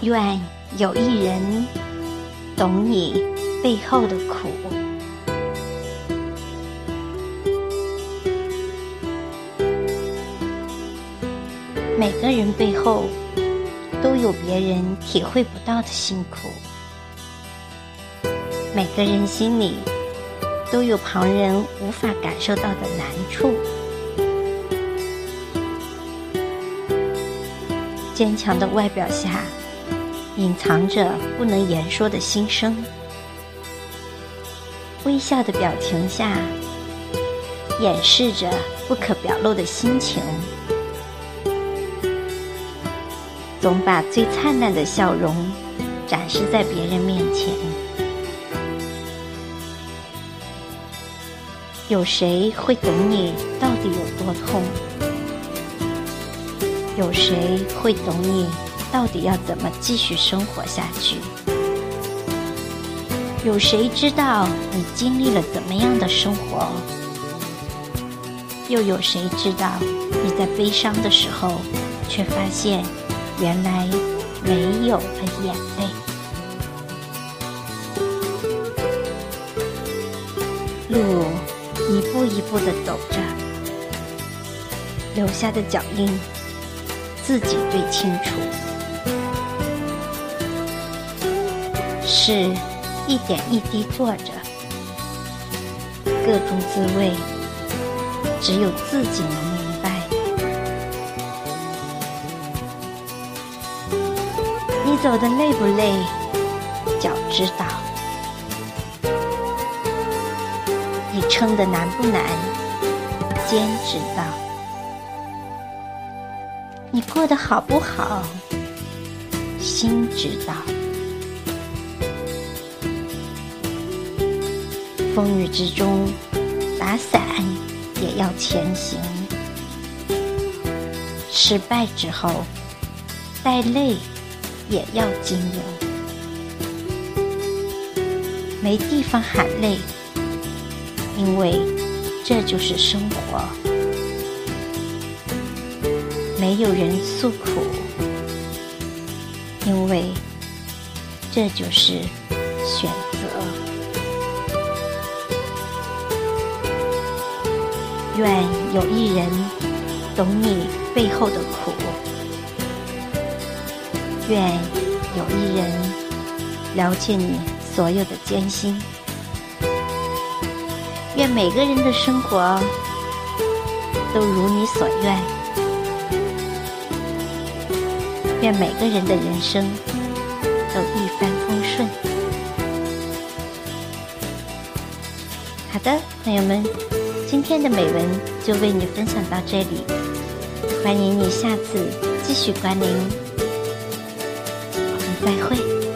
愿有一人懂你背后的苦。每个人背后都有别人体会不到的辛苦，每个人心里都有旁人无法感受到的难处。坚强的外表下，隐藏着不能言说的心声；微笑的表情下，掩饰着不可表露的心情。总把最灿烂的笑容展示在别人面前。有谁会懂你到底有多痛？有谁会懂你到底要怎么继续生活下去？有谁知道你经历了怎么样的生活？又有谁知道你在悲伤的时候，却发现？原来没有了眼泪，路一步一步的走着，留下的脚印自己最清楚。事一点一滴做着，各种滋味只有自己能明白。你。走的累不累？脚知道。你撑的难不难？肩知道。你过得好不好？心知道。风雨之中，打伞也要前行。失败之后，带泪。也要经营，没地方喊累，因为这就是生活；没有人诉苦，因为这就是选择。愿有一人懂你背后的苦。愿有一人了解你所有的艰辛。愿每个人的生活都如你所愿。愿每个人的人生都一帆风顺。好的，朋友们，今天的美文就为你分享到这里。欢迎你下次继续光临。我们再会。